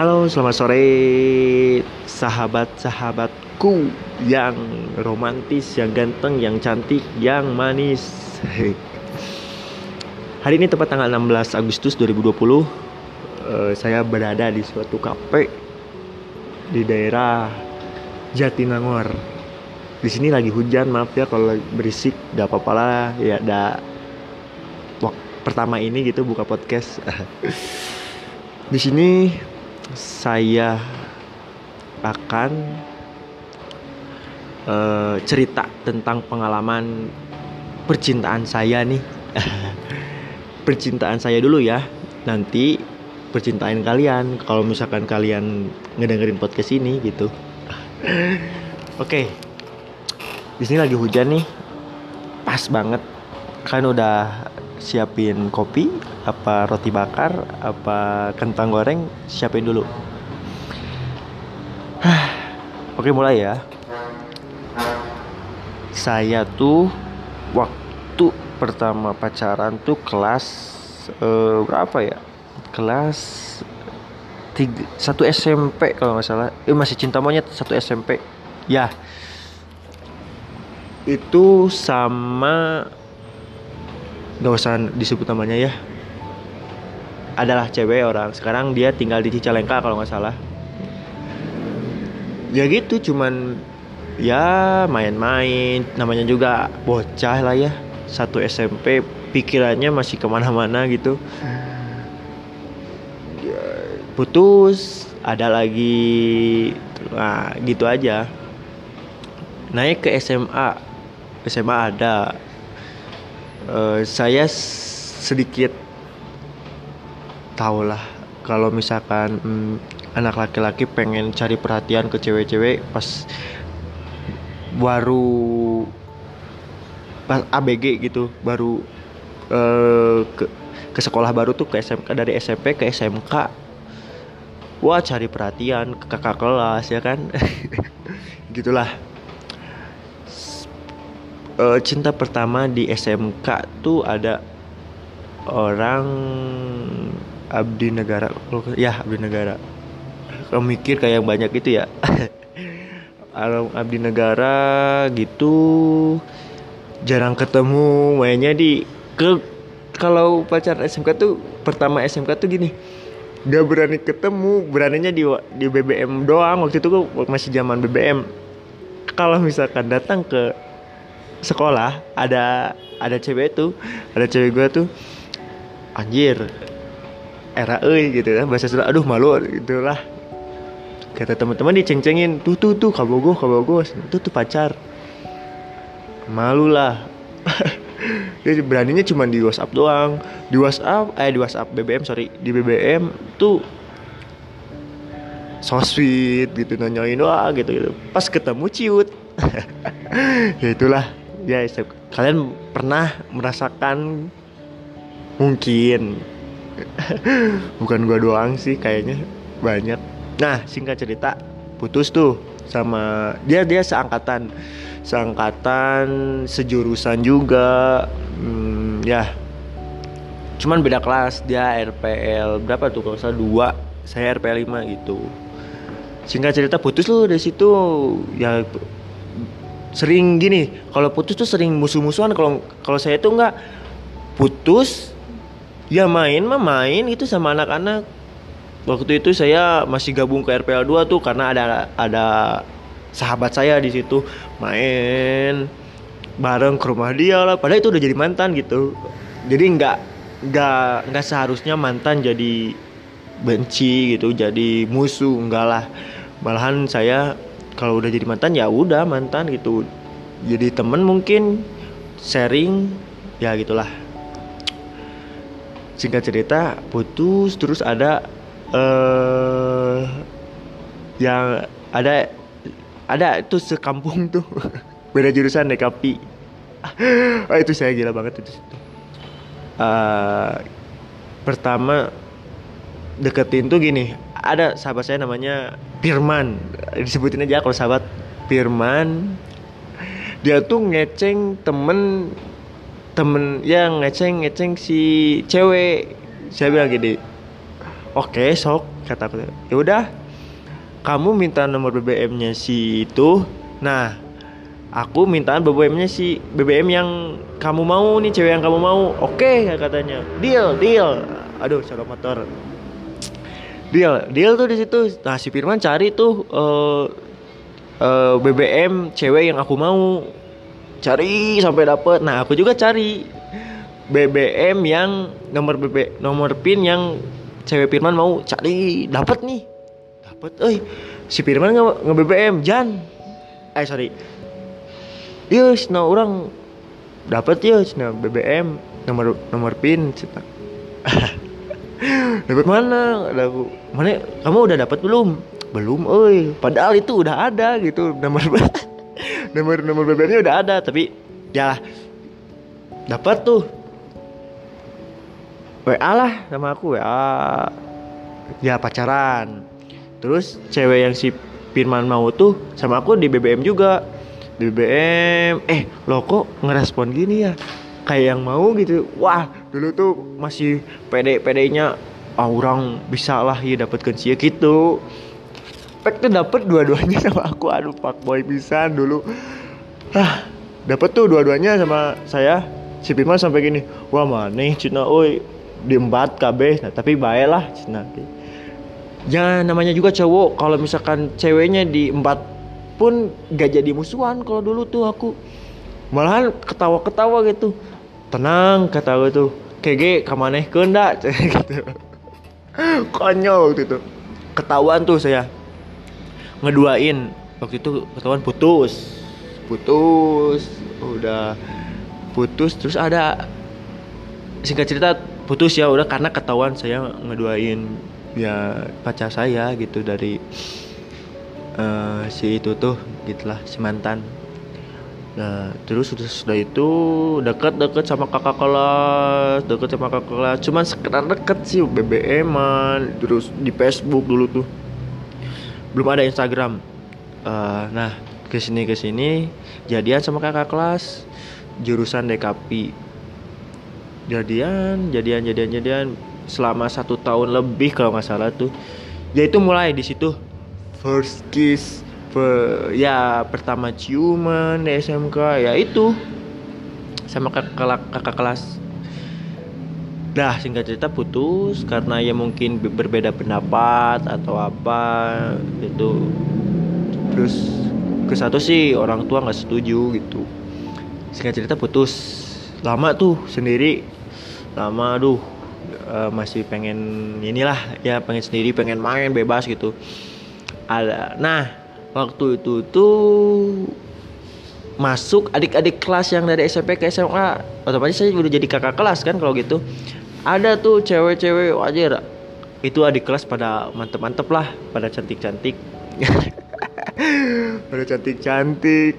Halo, selamat sore sahabat-sahabatku yang romantis, yang ganteng, yang cantik, yang manis. Hari ini tepat tanggal 16 Agustus 2020 eh, Saya berada di suatu kafe Di daerah Jatinangor. Di sini lagi hujan, maaf ya kalau berisik Gak apa-apa lah, ya da Pertama ini gitu buka podcast. Di sini saya akan uh, cerita tentang pengalaman percintaan saya nih. Percintaan saya dulu ya. Nanti percintaan kalian. Kalau misalkan kalian ngedengerin podcast ini gitu. Oke. Okay. di sini lagi hujan nih. Pas banget. Kan udah siapin kopi apa roti bakar? Apa kentang goreng? Siapin dulu. Oke mulai ya. Saya tuh waktu pertama pacaran tuh kelas uh, berapa ya? Kelas tiga, satu SMP kalau nggak salah. Eh masih cinta monyet satu SMP ya. Itu sama nggak usah disebut namanya ya adalah cewek orang. Sekarang dia tinggal di Cicalengka kalau nggak salah. Ya gitu cuman ya main-main. Namanya juga bocah lah ya. Satu SMP pikirannya masih ke mana-mana gitu. Putus ada lagi. Nah gitu aja. Naik ke SMA SMA ada. Uh, saya sedikit tahu lah kalau misalkan hmm, anak laki-laki pengen cari perhatian ke cewek-cewek pas baru pas ABG gitu baru uh, ke ke sekolah baru tuh ke SMK dari SMP ke SMK wah cari perhatian ke kakak kelas ya kan? Gitulah. Uh, cinta pertama di SMK tuh ada orang abdi negara. Ya abdi negara. Kalau mikir kayak banyak itu ya. Abdi negara gitu jarang ketemu mainnya di ke kalau pacar SMK tuh pertama SMK tuh gini. Gak berani ketemu beraninya di di BBM doang. Waktu itu gue masih zaman BBM kalau misalkan datang ke sekolah ada ada cewek tuh ada cewek gue tuh anjir era e gitu kan bahasa Sunda aduh malu gitulah. Kata teman-teman diceng-cengin tuh tuh tuh kabogoh kabogoh. Tuh tuh pacar. Malu lah dia beraninya cuma di WhatsApp doang. Di WhatsApp eh di WhatsApp BBM sorry. Di BBM tuh so sweet gitu nanyain wah gitu gitu. Pas ketemu ciut. Ya itulah. Ya kalian pernah merasakan mungkin bukan gua doang sih kayaknya banyak. Nah singkat cerita putus tuh sama dia dia seangkatan. Seangkatan sejurusan juga. Hmm, ya. Cuman beda kelas dia RPL berapa tuh kalau saya dua. Saya RPL 5 gitu. Singkat cerita putus loh dari situ. Ya sering gini kalau putus tuh sering musuh-musuhan. Kalau kalau saya tuh nggak putus ya main mah main itu sama anak-anak. Waktu itu saya masih gabung ke RPL 2 tuh karena ada ada sahabat saya di situ. Main bareng ke rumah dia lah. Padahal itu udah jadi mantan gitu. Jadi nggak nggak nggak seharusnya mantan jadi benci gitu jadi musuh enggak lah. Malahan saya kalau udah jadi mantan ya udah mantan gitu. Jadi temen mungkin sharing ya gitulah singkat cerita putus terus ada uh, yang ada ada itu sekampung tuh. Beda jurusan naik api oh, itu saya gila banget itu. Uh, pertama deketin tuh gini ada sahabat saya namanya Firman disebutin aja kalau sahabat Firman dia tuh ngeceng temen temen yang ngeceng ngeceng si cewek. Saya bilang gini oke sok kata aku. Ya udah kamu minta nomor BBM-nya si itu. Nah aku mintaan BBM-nya si BBM yang kamu mau nih cewek yang kamu mau. Oke katanya. Deal deal. Aduh salah motor. Deal deal tuh di situ. Nah si Firman cari tuh uh, uh, BBM cewek yang aku mau cari sampai dapet. Nah aku juga cari BBM yang nomor BB nomor pin yang cewek Firman mau cari. Dapat nih. Dapat eh si Firman nge, nge BBM Jan. Eh sorry. Yes nah orang. Dapat ya nah BBM nomor nomor pin cita dapat mana? Aku mana kamu udah dapat belum? Belum oi. Padahal itu udah ada gitu nomor nomor nomor BBM-nya udah ada tapi ya dapat tuh. WA lah sama aku WA ya pacaran. Terus cewek yang si Firman mau tuh sama aku di BBM juga. Di BBM eh lo kok ngerespon gini ya? Kayak yang mau gitu. Wah dulu tuh masih pede pedenya ah, orang bisa lah ya dapatkan sih gitu Pek tuh dapet dua-duanya sama aku. Aduh pak boy bisa dulu. Ah dapet tuh dua-duanya sama saya si Firman sampai gini wah mana Cina oi diembat KB. Nah, tapi baiklah Cina. Ya namanya juga cowok. Kalau misalkan ceweknya diembat pun gak jadi musuhan kalau dulu tuh aku. Malahan ketawa-ketawa gitu. Tenang kata gue tuh. Kege kamaneh kenda gitu. Konyol waktu itu. Ketahuan tuh saya ngeduain waktu itu ketahuan putus putus udah putus terus ada singkat cerita putus ya udah karena ketahuan saya ngeduain ya pacar saya gitu dari uh, si itu tuh gitulah si mantan Nah, terus sudah sudah itu dekat-dekat sama kakak kelas, dekat sama kakak kelas. Cuman sekedar deket sih BBM-an, terus di Facebook dulu tuh. Belum ada Instagram. Uh, nah, ke sini ke sini jadian sama kakak kelas jurusan DKP. Jadian, jadian, jadian, jadian selama satu tahun lebih kalau nggak salah tuh. Ya itu mulai di situ first kiss pe, ya pertama ciuman di SMK ya itu sama kakak, kakak kelas dah singkat cerita putus karena ya mungkin berbeda pendapat atau apa itu terus ke satu sih orang tua nggak setuju gitu. Singkat cerita putus. Lama tuh sendiri. Lama aduh uh, masih pengen inilah ya pengen sendiri pengen main bebas gitu. Ada nah waktu itu tuh masuk adik-adik kelas yang dari SMP ke SMA otomatis saya udah jadi kakak kelas kan kalau gitu ada tuh cewek-cewek wajar. Itu adik kelas pada mantep-mantep lah pada cantik-cantik. Pada cantik-cantik.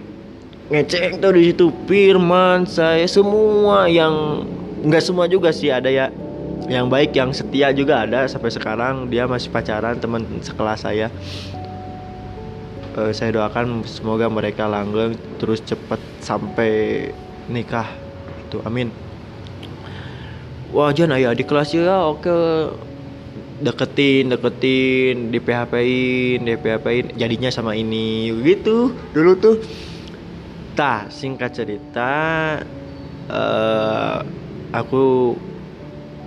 Ngeceng tuh di situ Firman saya semua yang nggak semua juga sih ada ya. Yang baik yang setia juga ada sampai sekarang. Dia masih pacaran teman sekelas saya. Uh, saya doakan semoga mereka langgeng terus cepat sampai nikah. Itu amin wah jangan ayo di kelas ya oke deketin deketin di PHP in di PHP in jadinya sama ini. Gitu dulu tuh tah singkat cerita uh, aku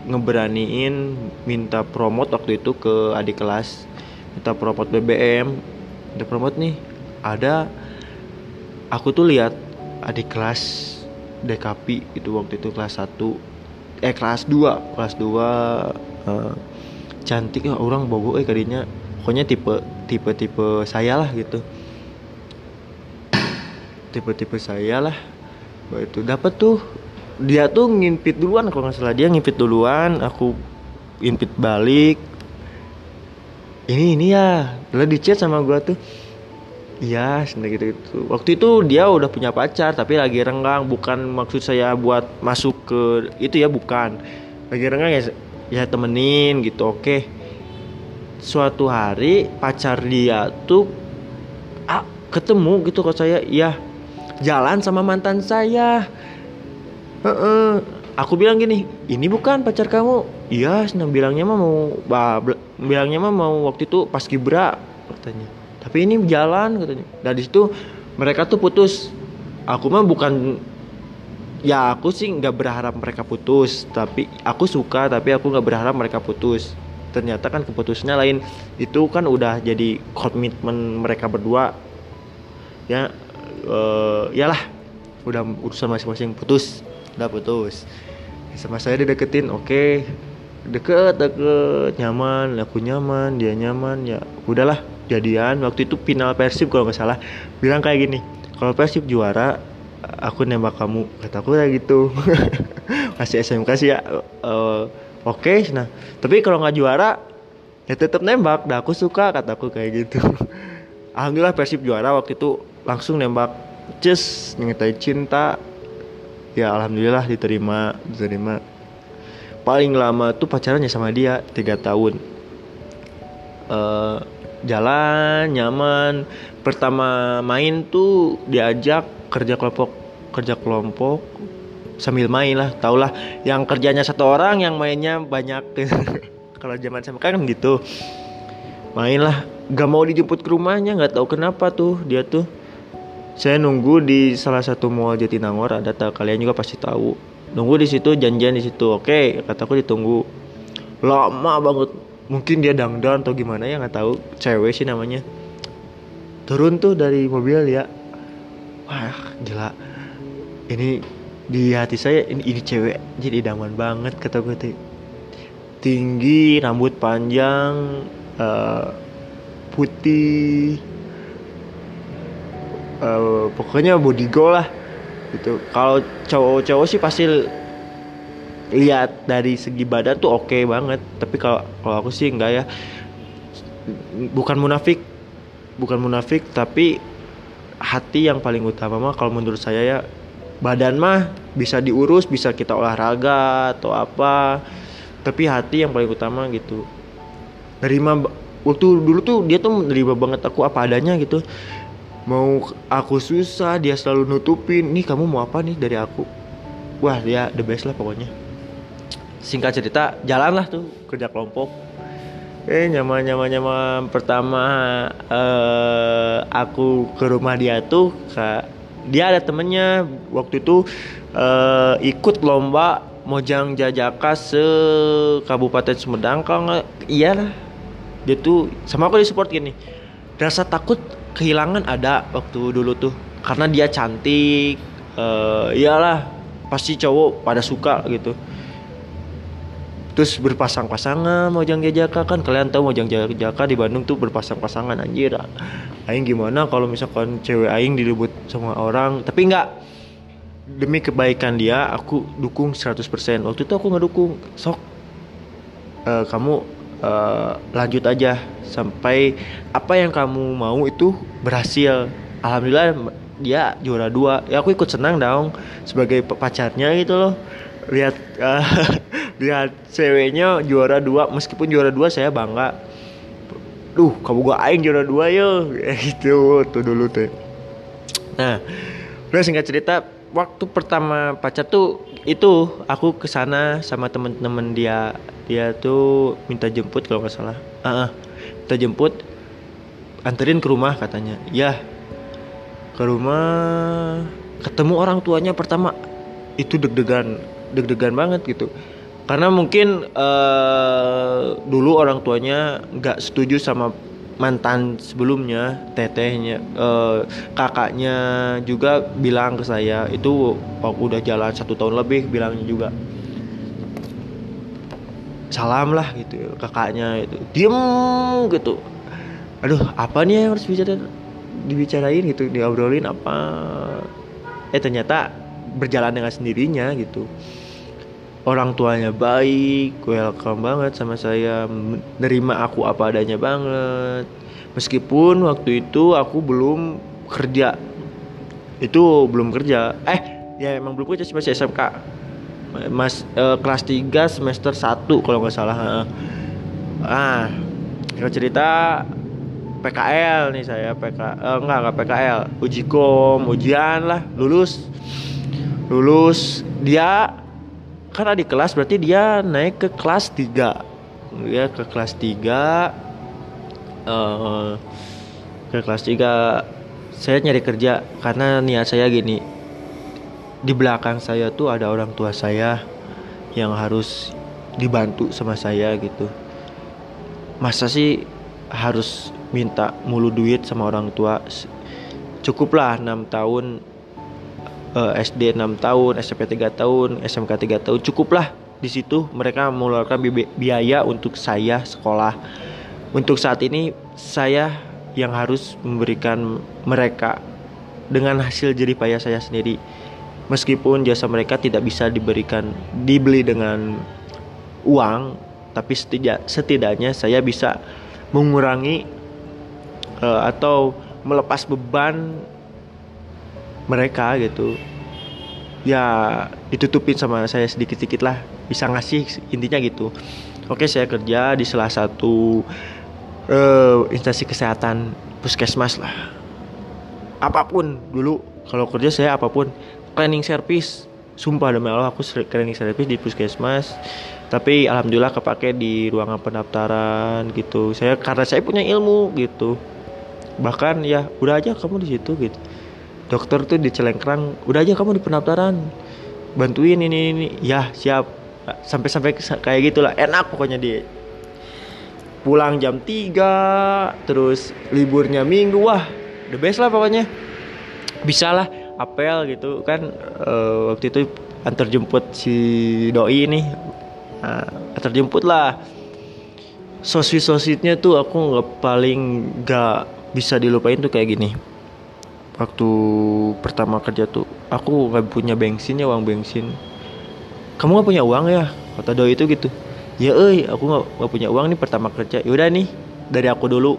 ngeberaniin minta promote waktu itu ke adik kelas. Minta promote BBM ada promote nih? Ada. Aku tuh lihat adik kelas DKP itu waktu itu kelas 1 eh kelas 2 kelas 2 uh, cantik. Ya orang bogo eh kadinya. Pokoknya tipe tipe tipe saya lah gitu. Tipe tipe saya lah. Itu dapat tuh. Dia tuh ngimpit duluan kalau nggak salah. Dia ngimpit duluan aku impit balik. Ini ini ya. Lo di chat sama gue tuh iya sendiri gitu, gitu waktu itu dia udah punya pacar tapi lagi renggang. Bukan maksud saya buat masuk ke itu ya bukan. Lagi renggang ya ya temenin gitu oke. Suatu hari pacar dia tuh ah ketemu gitu kok saya. Iya jalan sama mantan saya. Uh -uh. aku bilang gini ini bukan pacar kamu. Iya senang bilangnya mah mau bah, bilangnya mah mau waktu itu pas kibra katanya tapi ini jalan katanya. Dari situ mereka tuh putus. Aku mah bukan ya aku sih nggak berharap mereka putus. Tapi aku suka tapi aku nggak berharap mereka putus. Ternyata kan keputusnya lain. Itu kan udah jadi komitmen mereka berdua. Ya uh, yalah udah urusan masing-masing putus. Udah putus. Sama saya dideketin oke. Okay. deket deket. Nyaman aku nyaman dia nyaman ya udahlah jadian waktu itu final persib kalau nggak salah. Bilang kayak gini kalau persib juara aku nembak kamu. Kata aku kayak gitu. Masih SMK sih ya. Uh, oke okay, nah. Tapi kalau nggak juara ya tetap nembak. Dah aku suka kataku kayak gitu. Alhamdulillah persib juara waktu itu langsung nembak. Just nyatain cinta. Ya alhamdulillah diterima diterima. Paling lama tuh pacarannya sama dia tiga tahun. Uh, jalan nyaman. Pertama main tuh diajak kerja kelompok kerja kelompok sambil main lah tau lah. Yang kerjanya satu orang yang mainnya banyak. Kalau zaman sama kan gitu. Main lah. Gak mau dijemput ke rumahnya nggak tahu kenapa tuh dia tuh. Saya nunggu di salah satu mall Jatinangor ada tak? Kalian juga pasti tahu. Nunggu di situ janjian di situ. Oke kataku ditunggu. Lama banget mungkin dia dangdan atau gimana ya nggak tahu. Cewek sih namanya. Turun tuh dari mobil ya. Wah gila. Ini di hati saya ini ini cewek. Jadi idaman banget kata gue tinggi rambut panjang uh, putih. Uh, pokoknya body goal lah gitu. Kalau cowok-cowok sih pasti lihat dari segi badan tuh oke okay banget. Tapi kalau kalau aku sih enggak ya. Bukan munafik bukan munafik tapi hati yang paling utama mah kalau menurut saya ya badan mah bisa diurus bisa kita olahraga atau apa. Tapi hati yang paling utama gitu. Nerima waktu dulu tuh dia tuh menerima banget aku apa adanya gitu. Mau aku susah dia selalu nutupin nih kamu mau apa nih dari aku? Wah dia the best lah pokoknya singkat cerita jalan lah tuh. Kerja kelompok. Eh nyaman nyaman nyaman pertama uh, aku ke rumah dia tuh kak dia ada temennya. Waktu itu uh, ikut lomba Mojang Jajaka se Kabupaten Sumedang kalau iya lah dia tuh sama aku di support gini. Rasa takut kehilangan ada waktu dulu tuh karena dia cantik uh, iyalah pasti cowok pada suka gitu terus berpasang-pasangan Mojang Jajaka. Kan kalian tahu Mojang Jajaka di Bandung tuh berpasang-pasangan anjir. Aing gimana kalau misalkan cewek aing direbut sama orang? Tapi enggak. Demi kebaikan dia aku dukung 100% waktu itu aku ngedukung sok uh, kamu uh, lanjut aja. Sampai apa yang kamu mau itu berhasil. Alhamdulillah dia juara dua. Ya aku ikut senang dong sebagai pacarnya gitu loh lihat uh, lihat ceweknya juara dua. Meskipun juara dua saya bangga. Duh kamu gak aing juara dua yo. Gitu tuh dulu tuh. Nah udah singkat cerita waktu pertama pacar tuh itu aku ke sana sama temen-temen dia. Dia tuh minta jemput kalau nggak salah. Uh, uh, minta jemput anterin ke rumah katanya. Ya ke rumah ketemu orang tuanya pertama. Itu deg-degan deg-degan banget gitu. Karena mungkin uh, dulu orang tuanya nggak setuju sama mantan sebelumnya tetehnya uh, kakaknya juga bilang ke saya itu udah jalan satu tahun lebih bilangnya juga. Salam lah gitu kakaknya itu. Diem gitu. Aduh apa nih yang harus bicara dibicarain gitu diobrolin apa? Eh ternyata berjalan dengan sendirinya gitu orang tuanya baik welcome banget sama saya menerima aku apa adanya banget. Meskipun waktu itu aku belum kerja. Itu belum kerja. Eh ya emang belum kerja sih masih SMK mas uh, kelas 3 semester 1 kalau nggak salah ah kalau cerita PKL nih saya PK uh, enggak enggak PKL uji kom ujian lah lulus. Lulus dia kan adik kelas berarti dia naik ke kelas 3 dia ke kelas 3 uh, ke kelas 3 saya nyari kerja karena niat saya gini. Di belakang saya tuh ada orang tua saya yang harus dibantu sama saya gitu. Masa sih harus minta mulu duit sama orang tua? Cukuplah 6 tahun uh, SD 6 tahun SMP 3 tahun SMK 3 tahun cukuplah di situ mereka mengeluarkan bi biaya untuk saya sekolah. Untuk saat ini saya yang harus memberikan mereka dengan hasil jerih payah saya sendiri. Meskipun jasa mereka tidak bisa diberikan dibeli dengan uang tapi setidak, setidaknya saya bisa mengurangi uh, atau melepas beban mereka gitu ya ditutupin sama saya sedikit-sedikit lah bisa ngasih intinya gitu. Oke saya kerja di salah satu uh, instansi kesehatan puskesmas lah. Apa pun dulu kalau kerja saya apa pun cleaning service. Sumpah demi Allah aku cleaning service di puskesmas. Tapi alhamdulillah kepake di ruangan pendaftaran gitu. Saya karena saya punya ilmu gitu. Bahkan ya udah aja kamu di situ gitu dokter tuh di Celengkrang udah aja kamu di pendaftaran bantuin ini ini ya siap. Sampai-sampai kayak gitulah enak pokoknya dia. Pulang jam 3 terus liburnya minggu wah the best lah pokoknya. Bisa lah apel gitu kan uh, waktu itu antar jemput si doi ini. Nah, antar jemput lah. Sosit sositnya tuh aku nggak paling nggak bisa dilupain tuh kayak gini waktu pertama kerja tuh aku nggak punya bensin ya uang bensin. Kamu nggak punya uang ya? Kata doi itu gitu. Ya eh aku nggak punya uang nih pertama kerja. Yaudah nih dari aku dulu.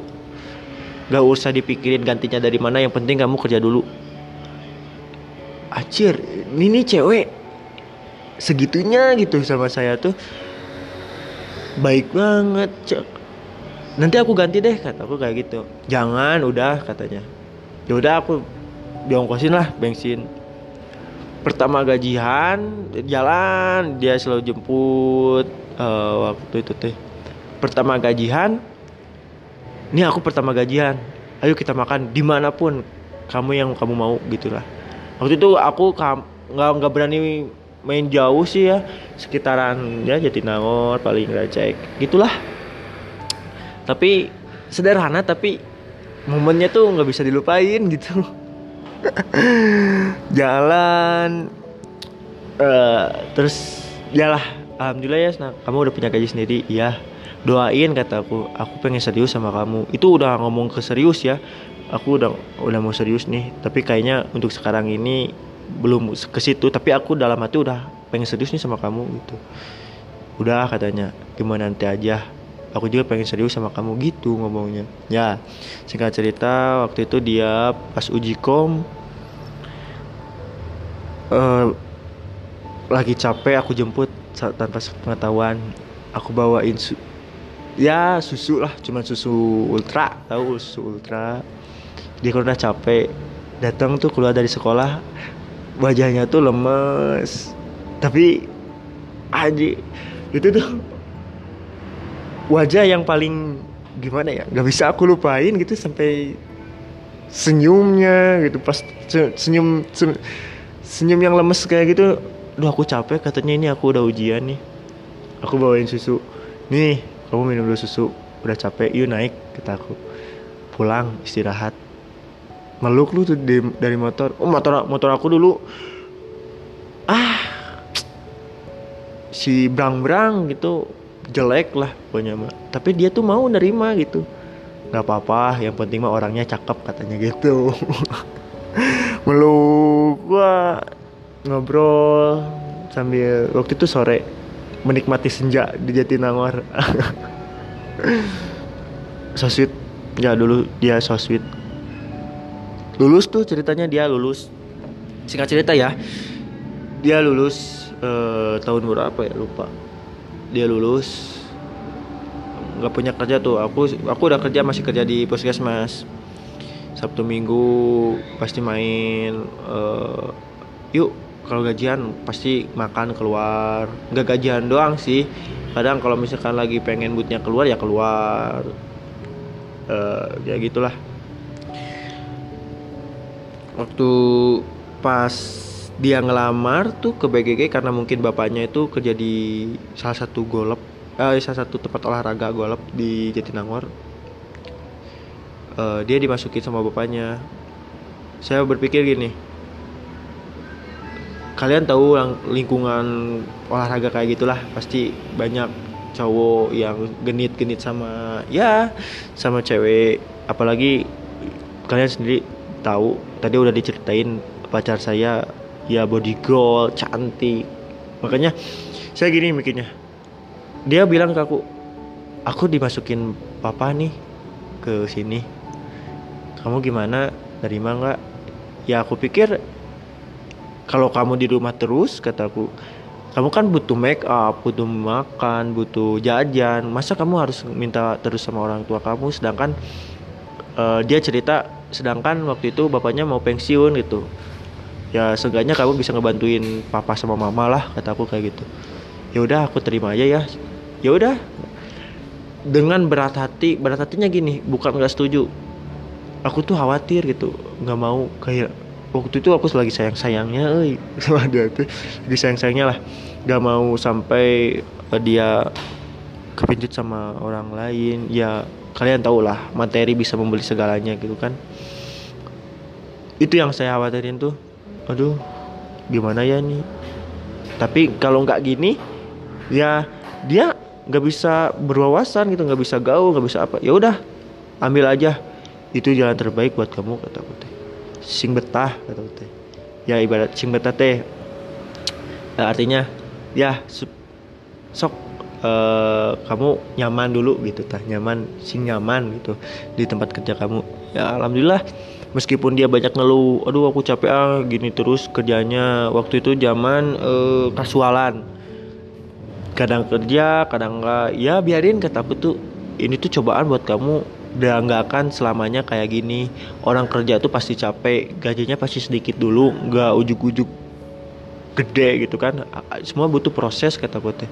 Gak usah dipikirin gantinya dari mana yang penting kamu kerja dulu. Acir ini cewek. Segitunya gitu sama saya tuh. Baik banget cek. Nanti aku ganti deh kata aku kayak gitu. Jangan udah katanya. Ya udah aku diongkosin lah bensin. Pertama gajian jalan dia selalu jemput uh, waktu itu teh. Pertama gajian ini aku pertama gajian ayo kita makan di mana pun kamu yang kamu mau gitulah waktu itu aku nggak nggak berani main jauh sih ya sekitaran ya Jatinangor paling cek gitulah tapi sederhana tapi momennya tuh nggak bisa dilupain gitu jalan. Uh, terus ya lah alhamdulillah ya nah, kamu udah punya gaji sendiri ya doain kataku aku. Pengen serius sama kamu. Itu udah ngomong ke serius ya. Aku udah udah mau serius nih. Tapi kayaknya untuk sekarang ini belum ke situ. Tapi aku dalam hati udah pengen serius nih sama kamu gitu. Udah katanya. Gimana nanti aja aku juga pengen serius sama kamu gitu ngomongnya. Ya singkat cerita waktu itu dia pas uji kom uh, lagi capek aku jemput tanpa pengetahuan aku bawain su ya susu lah cuman susu ultra tahu susu ultra. Dia kalau udah capek datang tuh keluar dari sekolah wajahnya tuh lemes. Tapi aja itu tuh wajah yang paling gimana ya? Nggak bisa aku lupain gitu sampai senyumnya gitu. Pas senyum senyum yang lemes kayak gitu Duh aku capek katanya ini aku udah ujian nih. Aku bawain susu Nih kamu minum dulu susu Udah capek yuk naik kita aku. Pulang istirahat. Meluk lu tuh di, dari motor. Oh motor motor aku dulu. Ah Si brang-brang gitu jelek lah pokoknya mah tapi dia tuh mau nerima gitu. Nggak apa-apa yang penting mah orangnya cakep katanya gitu. Meluk gua ngobrol sambil waktu itu sore menikmati senja di Jatinangor. So sweet. Ya dulu dia so sweet. Lulus tuh ceritanya dia lulus. Singkat cerita ya. Dia lulus uh, tahun berapa ya? Lupa dia lulus nggak punya kerja tuh. Aku aku udah kerja masih kerja di puskesmas. Sabtu minggu pasti main uh, yuk kalau gajian pasti makan keluar. Nggak gajian doang sih. Kadang kalau misalkan lagi pengen bootnya keluar ya keluar. Uh, ya gitulah. Waktu pas dia ngelamar tuh ke BGG karena mungkin bapaknya itu kerja di salah satu golep eh, salah satu tempat olahraga golep di Jatinangor. Uh, dia dimasukin sama bapaknya. Saya berpikir gini kalian tahu lingkungan olahraga kayak gitulah pasti banyak cowok yang genit-genit sama ya sama cewek. Apalagi kalian sendiri tahu tadi udah diceritain pacar saya ya body girl cantik. Makanya saya gini mikirnya. Dia bilang ke aku aku dimasukin papa nih ke sini. Kamu gimana? Nerima nggak? Ya aku pikir kalau kamu di rumah terus kataku kamu kan butuh make up, butuh makan, butuh jajan. Masa kamu harus minta terus sama orang tua kamu? Sedangkan uh, dia cerita sedangkan waktu itu bapaknya mau pensiun gitu. Ya seenggaknya kamu bisa ngebantuin papa sama mama lah kataku kayak gitu. Ya udah aku terima aja ya. Ya udah. Dengan berat hati, berat hatinya gini, bukan nggak setuju. Aku tuh khawatir gitu, nggak mau kayak waktu itu aku lagi sayang sayangnya eh sama dia tuh lagi sayang sayangnya lah gak mau sampai uh, dia kepincut sama orang lain ya kalian tau lah materi bisa membeli segalanya gitu kan itu yang saya khawatirin tuh aduh gimana ya nih tapi kalau nggak gini ya dia nggak bisa berwawasan gitu nggak bisa gaul nggak bisa apa. Ya udah ambil aja. Itu jalan terbaik buat kamu kata aku sing betah kata teh. Ya ibarat sing betah teh. Uh, artinya ya sok uh, kamu nyaman dulu gitu tah. Nyaman sing nyaman gitu di tempat kerja kamu. Ya alhamdulillah meskipun dia banyak ngeluh aduh aku capek ah gini terus kerjanya. Waktu itu zaman uh, kasualan. Kadang kerja kadang enggak ya biarin kata aku tuh ini tuh cobaan buat kamu. Udah nggak akan selamanya kayak gini. Orang kerja tuh pasti capek gajinya pasti sedikit dulu nggak ujuk-ujuk gede gitu kan. Semua butuh proses kata gue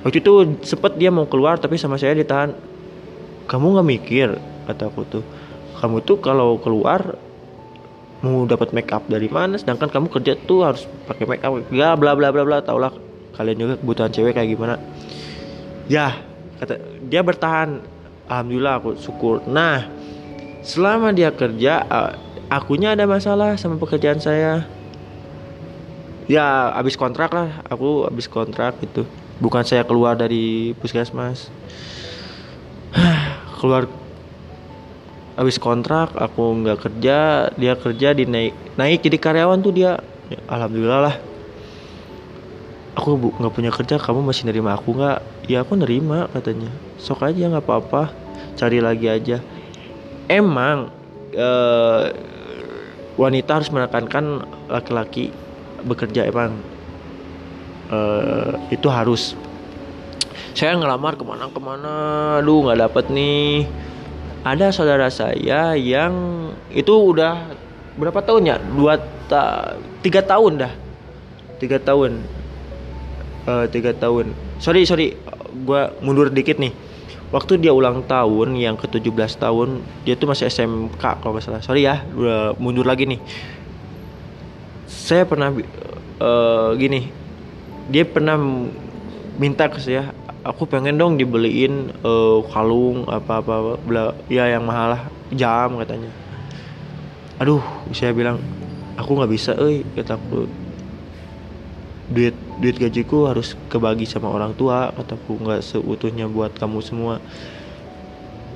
waktu itu sempet dia mau keluar tapi sama saya ditahan. Kamu nggak mikir kata aku tuh kamu tuh kalau keluar mau dapat make up dari mana? Sedangkan kamu kerja tuh harus pakai make up ya bla bla bla bla. Tau lah kalian juga kebutuhan cewek kayak gimana. Ya kata dia bertahan. Alhamdulillah aku syukur. Nah selama dia kerja akunya ada masalah sama pekerjaan saya. Ya habis kontrak lah. Aku habis kontrak itu bukan saya keluar dari puskesmas. Keluar habis kontrak aku nggak kerja dia kerja di naik naik jadi karyawan tuh dia. Ya, alhamdulillah lah. Aku nggak punya kerja kamu masih nerima aku nggak? Ya aku nerima katanya. Sok aja nggak apa-apa. Cari lagi aja. Emang uh, wanita harus menekankan laki-laki bekerja emang. Uh, itu harus. Saya ngelamar ke mana-kemana. Aduh nggak dapet nih ada saudara saya yang itu udah berapa tahun ya? Dua ta tiga tahun dah. Tiga tahun. Uh, tiga tahun. Sorry sorry. Gue mundur dikit nih. Waktu dia ulang tahun yang ke 17 tahun dia tuh masih SMK kalau nggak salah. Sorry ya udah mundur lagi nih. Saya pernah uh, gini. Dia pernah minta ke saya aku pengen dong dibeliin uh, kalung apa apa bla ya yang mahal lah jam katanya. Aduh saya bilang aku nggak bisa eh kata aku. Duit duit gajiku harus kebagi sama orang tua kataku nggak seutuhnya buat kamu semua.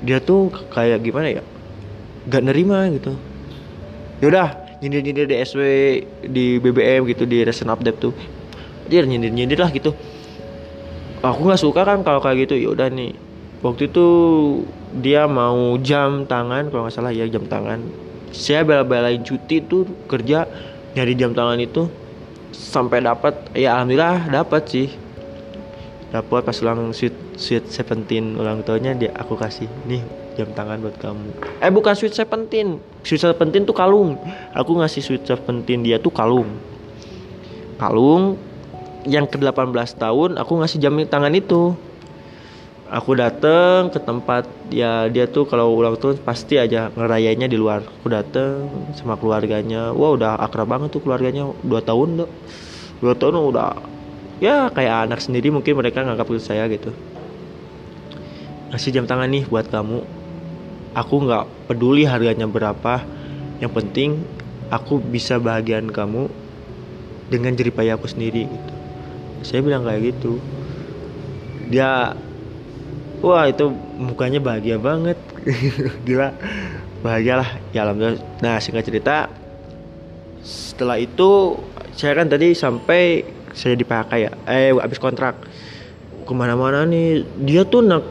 Dia tuh kayak gimana ya nggak nerima gitu. Yaudah nyindir nyindir di SW di BBM gitu di recent update tuh. Dia nyindir nyindir lah gitu aku nggak suka kan kalau kayak gitu. Yaudah nih. Waktu itu dia mau jam tangan kalau nggak salah ya jam tangan. Saya bela-belain cuti tuh kerja nyari jam tangan itu sampai dapat. Ya alhamdulillah dapat sih. Dapat pas ulang sweet sweet seventeen ulang tahunnya dia aku kasih nih jam tangan buat kamu. Eh bukan sweet seventeen. Sweet seventeen tuh kalung. Aku ngasih sweet seventeen dia tuh kalung. Kalung yang ke 18 tahun aku ngasih jam tangan itu. Aku dateng ke tempat ya dia tuh kalau ulang tahun pasti aja ngerayainnya di luar. Aku dateng sama keluarganya. Wah udah akrab banget tuh keluarganya dua tahun tuh dua tahun udah ya kayak anak sendiri mungkin mereka nganggap itu saya gitu. Ngasih jam tangan nih buat kamu. Aku nggak peduli harganya berapa. Yang penting aku bisa bahagian kamu dengan jeripaya aku sendiri gitu saya bilang kayak gitu. Dia wah itu mukanya bahagia banget. Gila. Bahagia lah ya alhamdulillah. Nah singkat cerita setelah itu saya kan tadi sampai saya dipakai ya. Eh habis kontrak. Ke mana-mana nih. Dia tuh nak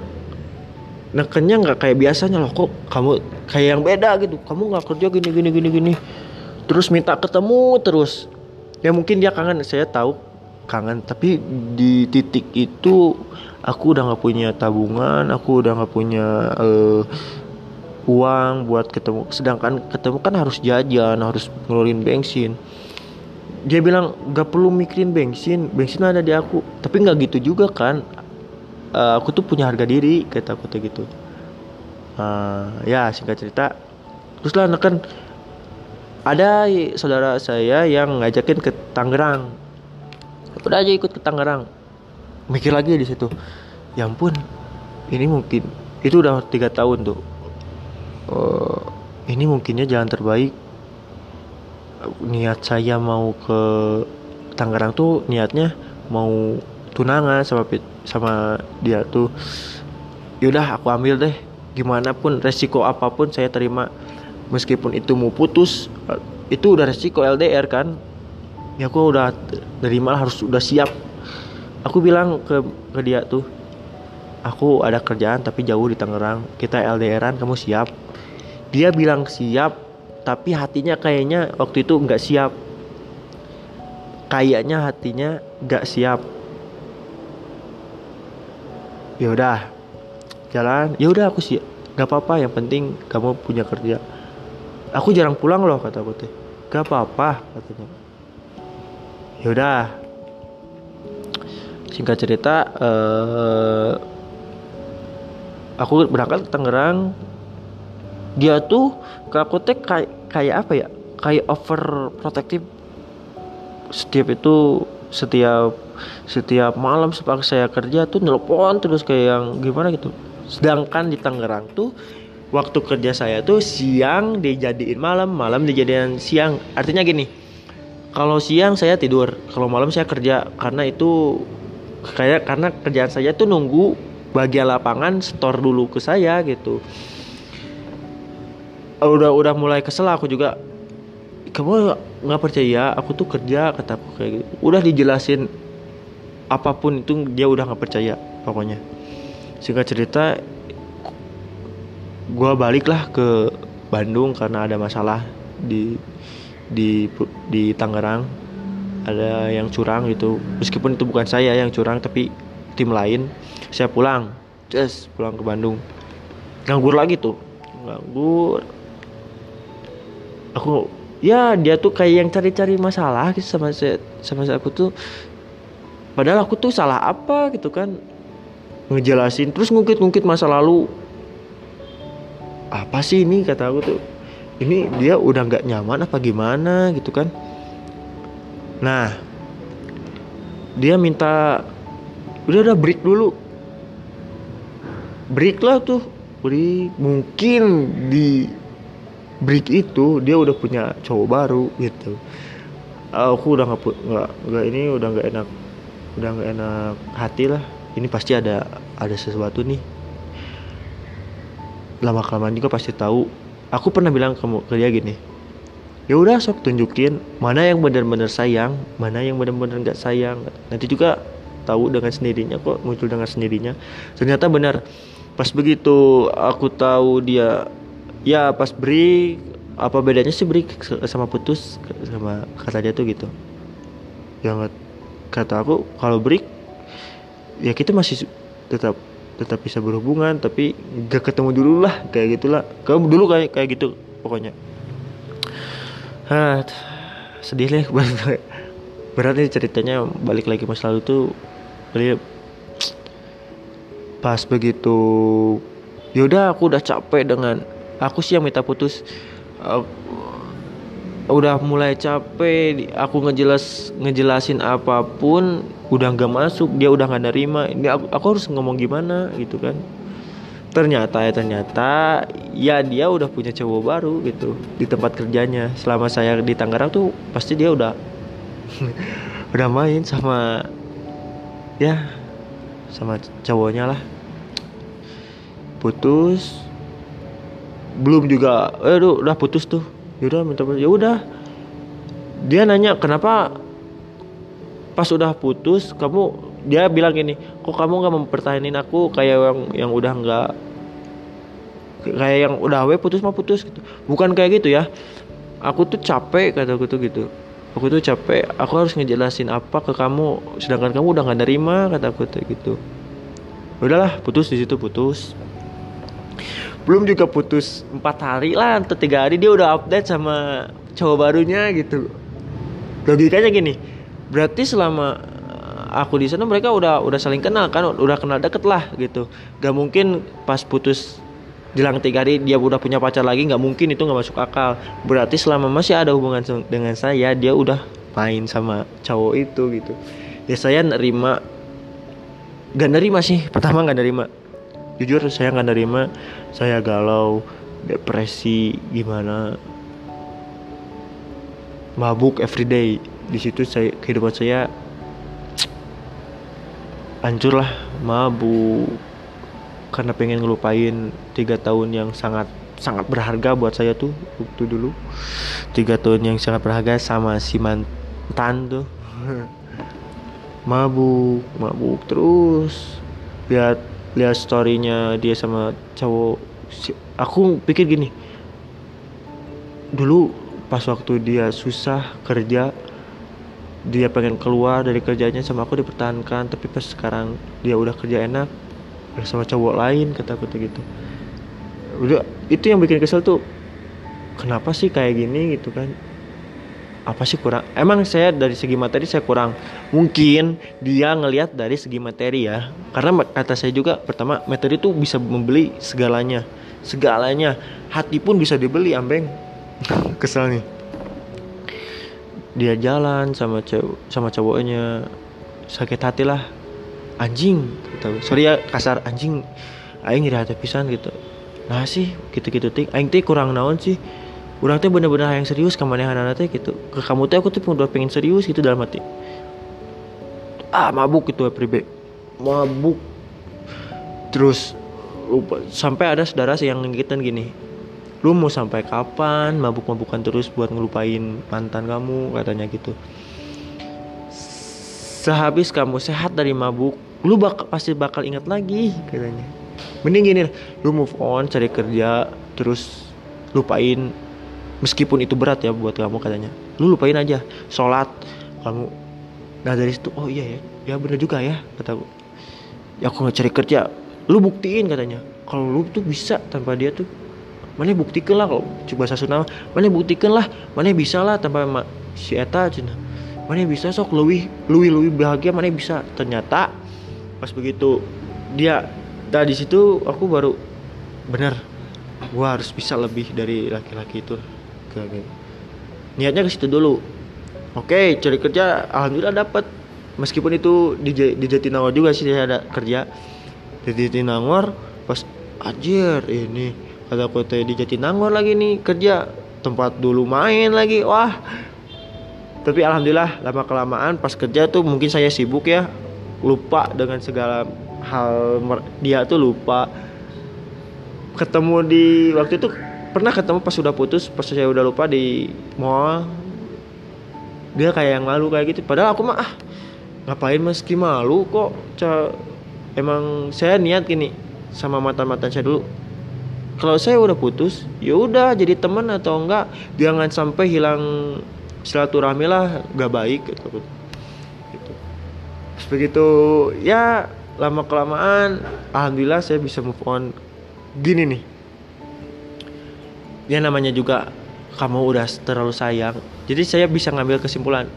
nekennya nggak kayak biasanya loh. Kok kamu kayak yang beda gitu? Kamu nggak kerja gini gini gini gini. Terus minta ketemu terus. Ya mungkin dia kangen. Saya tahu kangen. Tapi di titik itu aku udah nggak punya tabungan aku udah nggak punya uh, uang buat ketemu. Sedangkan ketemu kan harus jajan harus ngeluarin bensin. Dia bilang gak perlu mikirin bensin bensin ada di aku. Tapi nggak gitu juga kan. Uh, aku tuh punya harga diri kata aku tuh gitu. Uh, ya singkat cerita. Terus lah kan. Ada saudara saya yang ngajakin ke Tangerang udah aja ikut ke Tangerang. Mikir lagi di situ ya ampun ini mungkin itu udah tiga tahun tuh. Uh, ini mungkinnya jalan terbaik. Niat saya mau ke Tangerang tuh niatnya mau tunangan sama sama dia tuh. Yaudah aku ambil deh. Gimana pun resiko apa pun saya terima. Meskipun itu mau putus itu udah resiko LDR kan ya aku udah dari malah harus udah siap. Aku bilang ke ke dia tuh aku ada kerjaan tapi jauh di Tangerang. Kita LDRan kamu siap? Dia bilang siap tapi hatinya kayaknya waktu itu nggak siap. Kayaknya hatinya nggak siap. Ya udah jalan. Ya udah aku sih nggak apa-apa yang penting kamu punya kerja. Aku jarang pulang loh kata aku teh gak apa-apa katanya ya udah. Singkat cerita uh, aku berangkat ke Tangerang. Dia tuh ke aku kayak kayak apa ya? Kayak over protektif setiap itu setiap setiap malam sepak saya kerja tuh nelpon terus kayak yang gimana gitu. Sedangkan di Tangerang tuh waktu kerja saya tuh siang dijadiin malam, malam dijadiin siang. Artinya gini, kalau siang saya tidur, kalau malam saya kerja karena itu kayak karena kerjaan saya tuh nunggu bagian lapangan store dulu ke saya gitu. Udah udah mulai kesel aku juga. Kamu nggak percaya? Aku tuh kerja kata aku kayak gitu. Udah dijelasin apa pun itu dia udah nggak percaya pokoknya. Singkat cerita gue baliklah ke Bandung karena ada masalah di di di Tangerang ada yang curang gitu. Meskipun itu bukan saya yang curang tapi tim lain saya pulang. Just pulang ke Bandung. Nganggur lagi tuh. Nganggur. Aku ya dia tuh kayak yang cari-cari masalah gitu sama saya sama saya aku tuh. Padahal aku tuh salah apa gitu kan. Ngejelasin terus ngungkit-ngungkit masa lalu. Apa sih ini kata aku tuh ini dia udah nggak nyaman apa gimana gitu kan? Nah dia minta udah udah break dulu. Break lah tuh. Break mungkin di break itu dia udah punya cowok baru gitu. Aku udah nggak nggak nggak ini udah nggak enak udah nggak enak hati lah. Ini pasti ada ada sesuatu nih. Lama kelamaan juga pasti tahu aku pernah bilang kamu ke dia gini ya udah sok tunjukin mana yang benar-benar sayang mana yang benar-benar nggak sayang. Nanti juga tahu dengan sendirinya kok muncul dengan sendirinya. Ternyata benar. Pas begitu aku tahu dia ya pas break apa bedanya sih break sama putus sama kata dia tuh gitu? Yang kata aku kalau break ya kita masih tetap tetap bisa berhubungan tapi gak ketemu dulu lah kayak gitulah. Kamu dulu kayak kayak gitu pokoknya. Hah, sedih deh berat nih ceritanya balik lagi masa lalu tuh jadi pas begitu yaudah aku udah capek dengan aku sih yang minta putus Aku- udah mulai capek aku ngejelas ngejelasin apa pun udah nggak masuk dia udah nggak nerima. Ini aku, aku harus ngomong gimana gitu kan. Ternyata ya ternyata ya dia udah punya cowok baru gitu di tempat kerjanya. Selama saya di Tangerang tuh pasti dia udah udah main sama ya sama cowoknya lah. Putus. Belum juga eh udah putus tuh yaudah minta ya udah dia nanya kenapa pas udah putus kamu dia bilang gini kok kamu nggak mempertahankan aku kayak yang yang udah nggak kayak yang udah we putus mah putus gitu. Bukan kayak gitu ya. Aku tuh capek kata aku tuh gitu. Aku tuh capek. Aku harus ngejelasin apa ke kamu sedangkan kamu udah nggak nerima kata aku tuh gitu. Udahlah putus di situ putus belum juga putus empat hari lah atau tiga hari dia udah update sama cowok barunya gitu. Logikanya gini berarti selama uh, aku di sana mereka udah udah saling kenal kan udah kenal deket lah gitu. Gak mungkin pas putus jelang tiga hari dia udah punya pacar lagi nggak mungkin itu nggak masuk akal. Berarti selama masih ada hubungan dengan saya dia udah main sama cowok itu gitu. Ya saya nerima gak nerima sih. Pertama gak nerima jujur saya nggak nerima. Saya galau depresi gimana? Mabuk everyday di situ saya kehidupan saya hancur lah. Mabuk. Karena pengen ngelupain tiga tahun yang sangat sangat berharga buat saya tuh waktu dulu. Tiga tahun yang sangat berharga sama si mantan tuh. Mabuk mabuk terus. Lihat lihat storynya dia sama cowok. Aku pikir gini dulu pas waktu dia susah kerja dia pengen keluar dari kerjanya sama aku dipertahankan. Tapi pas sekarang dia udah kerja enak sama cowok lain kata aku gitu. Udah itu yang bikin kesel tuh kenapa sih kayak gini gitu kan apa sih kurang? Emang saya dari segi materi saya kurang. Mungkin dia ngelihat dari segi materi ya. Karena kata saya juga pertama materi itu bisa membeli segalanya. Segalanya. Hati pun bisa dibeli ambeng kesel nih. Dia jalan sama cowok sama cowoknya. Sakit hati lah. Anjing gitu. Sorry ya kasar. Anjing aing ngiri hati pisan gitu. Nah sih gitu-gitu tik aing teh kurang naon sih Urang teh bener-bener yang serius ke manehanana teh gitu. Ke kamu teh aku tuh udah pengen serius gitu dalam hati. Ah mabuk gitu pribe mabuk. Terus lupa. Sampai ada saudara sih yang ngingetin gini lu mau sampai kapan? Mabuk-mabukan terus buat ngelupain mantan kamu katanya gitu. Sehabis kamu sehat dari mabuk lu bak pasti bakal ingat lagi katanya. Mending gini lu move on cari kerja terus lupain meskipun itu berat ya buat kamu katanya. Lu lupain aja sholat kamu nah dari situ. Oh iya ya ya bener juga ya kataku ya aku nggak cari kerja. Lu buktiin katanya. Kalau lu tuh bisa tanpa dia tuh mana buktikan lah kalau coba bahasa Sunda mana buktikan lah mana bisa lah tanpa ma- si Eta cina. Mana bisa sok lebih lebih lebih bahagia mana bisa. Ternyata pas begitu dia nah di situ aku baru bener gua harus bisa lebih dari laki-laki itu Kayak gitu. niatnya ke situ dulu. Oke cari kerja alhamdulillah dapat meskipun itu di, di Jatinangor juga sih ada kerja. Di Jatinangor pas anjir ini aku teh di Jatinangor lagi nih kerja. Tempat dulu main lagi wah. Tapi alhamdulillah lama kelamaan pas kerja tuh mungkin saya sibuk ya. Lupa dengan segala hal dia tuh lupa. Ketemu di waktu itu pernah ketemu pas sudah putus pas saya udah lupa di mall. Dia kayak yang malu kayak gitu. Padahal aku mah ah ngapain meski malu kok. Ca- emang saya niat gini sama mantan saya dulu. Kalau saya udah putus ya udah jadi teman atau enggak jangan sampai hilang silaturahmi lah gak baik gitu, gitu. Terus begitu ya lama kelamaan alhamdulillah saya bisa move on. Gini nih ya namanya juga kamu udah terlalu sayang. Jadi saya bisa ngambil kesimpulan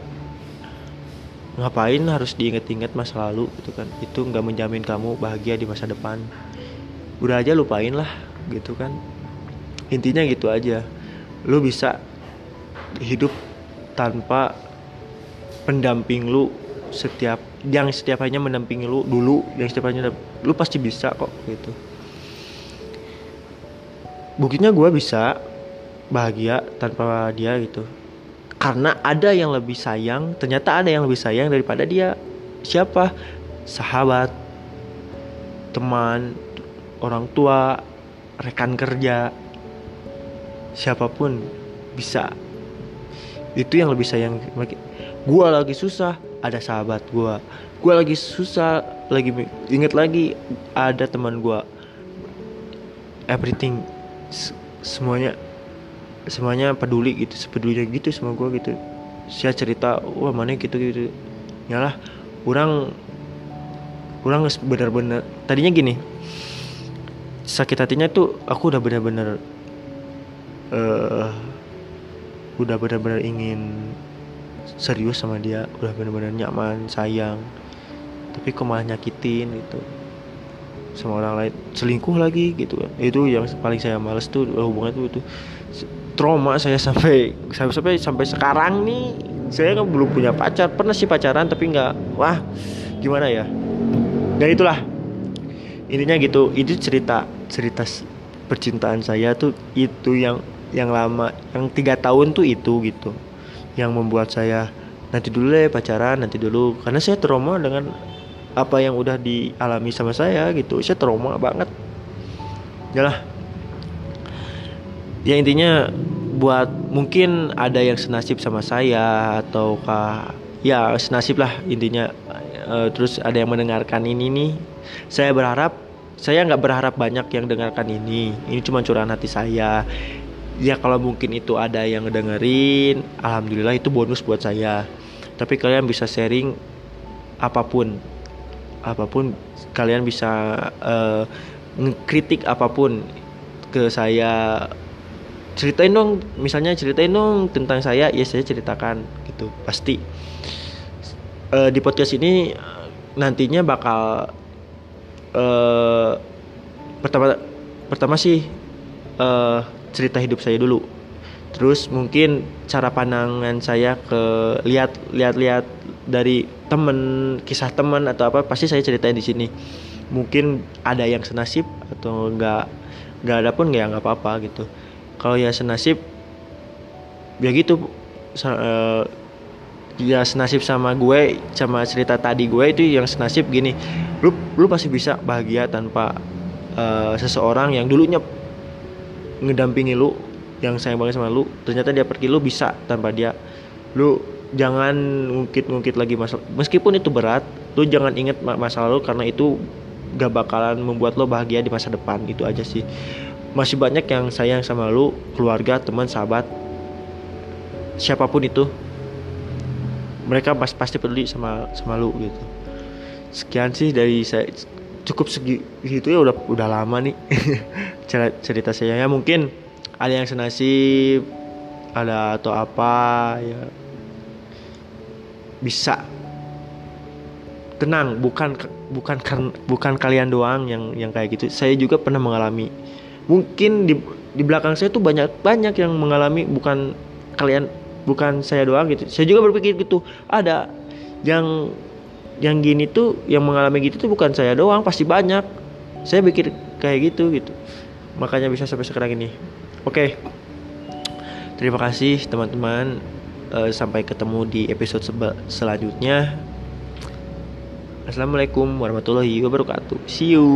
ngapain harus diinget-inget masa lalu? Gitu kan. Itu nggak menjamin kamu bahagia di masa depan. Udah aja lupain lah gitu kan. Intinya gitu aja. Lu bisa hidup tanpa pendamping lu setiap yang setiap hanya mendampingi lu dulu yang setiap hanya lu pasti bisa kok gitu buktinya gue bisa bahagia tanpa dia gitu. Karena ada yang lebih sayang ternyata ada yang lebih sayang daripada dia. Siapa? Sahabat teman orang tua rekan kerja. Siapa pun bisa. Itu yang lebih sayang. Gue lagi susah ada sahabat gue gue lagi susah lagi inget lagi ada teman gue everything semuanya semuanya peduli gitu sepedulinya gitu sama gue gitu. Saya cerita wah mana gitu gitu. Nyalah kurang kurang bener-bener tadinya gini sakit hatinya tuh aku udah bener-bener uh, udah bener-bener ingin serius sama dia udah bener-bener nyaman sayang tapi kok malah nyakitin gitu sama orang lain selingkuh lagi gitu kan. Itu yang paling saya males tuh hubungan tuh itu trauma saya sampai sampai sampai sekarang nih. Saya kan belum punya pacar pernah sih pacaran tapi nggak wah gimana ya? Dan itulah intinya gitu itu cerita cerita percintaan saya tuh itu yang yang lama yang tiga tahun tuh itu gitu yang membuat saya nanti dulu deh pacaran nanti dulu. Karena saya trauma dengan apa yang udah dialami sama saya gitu. Saya trauma banget. Yalah. Ya intinya buat mungkin ada yang senasib sama saya ataukah ya senasib lah intinya. Uh, terus ada yang mendengarkan ini nih. Saya berharap saya nggak berharap banyak yang dengarkan ini. Ini cuma curahan hati saya. Ya kalau mungkin itu ada yang dengerin alhamdulillah itu bonus buat saya. Tapi kalian bisa sharing apa pun apa pun kalian bisa uh, ngkritik apa pun ke saya. Ceritain dong misalnya ceritain dong tentang saya ya saya ceritakan gitu. Pasti. Uh, di podcast ini nantinya bakal uh, pertama pertama sih uh, cerita hidup saya dulu. Terus mungkin cara pandangan saya ke lihat lihat lihat dari temen kisah teman atau apa pasti saya ceritain di sini. Mungkin ada yang senasib atau enggak enggak ada pun ya nggak apa-apa gitu. Kalau ya senasib ya gitu. Uh, ya senasib sama gue sama cerita tadi gue itu yang senasib gini. Lu lu pasti bisa bahagia tanpa uh, seseorang yang dulunya ngedampingi lu yang sayang banget sama lu. Ternyata dia pergi lu bisa tanpa dia. Lu jangan ngungkit-ngungkit lagi masalah meskipun itu berat lu jangan inget masa lalu karena itu gak bakalan membuat lo bahagia di masa depan itu aja sih. Masih banyak yang sayang sama lu keluarga teman sahabat siapa pun itu. Mereka pas pasti peduli sama sama lu gitu. Sekian sih dari saya. Cukup segitu ya udah udah lama nih. Cerita saya. Ya mungkin ada yang senasib ada atau apa ya bisa. Tenang bukan bukan bukan kalian doang yang yang kayak gitu. Saya juga pernah mengalami. Mungkin di di belakang saya tuh banyak banyak yang mengalami bukan kalian bukan saya doang gitu. Saya juga berpikir gitu. Ada yang yang gini tuh yang mengalami gitu tuh bukan saya doang pasti banyak. Saya pikir kayak gitu gitu. Makanya bisa sampai sekarang ini. Oke. Terima kasih teman-teman uh, sampai ketemu di episode selanjutnya. Assalamualaikum warahmatullahi wabarakatuh. See you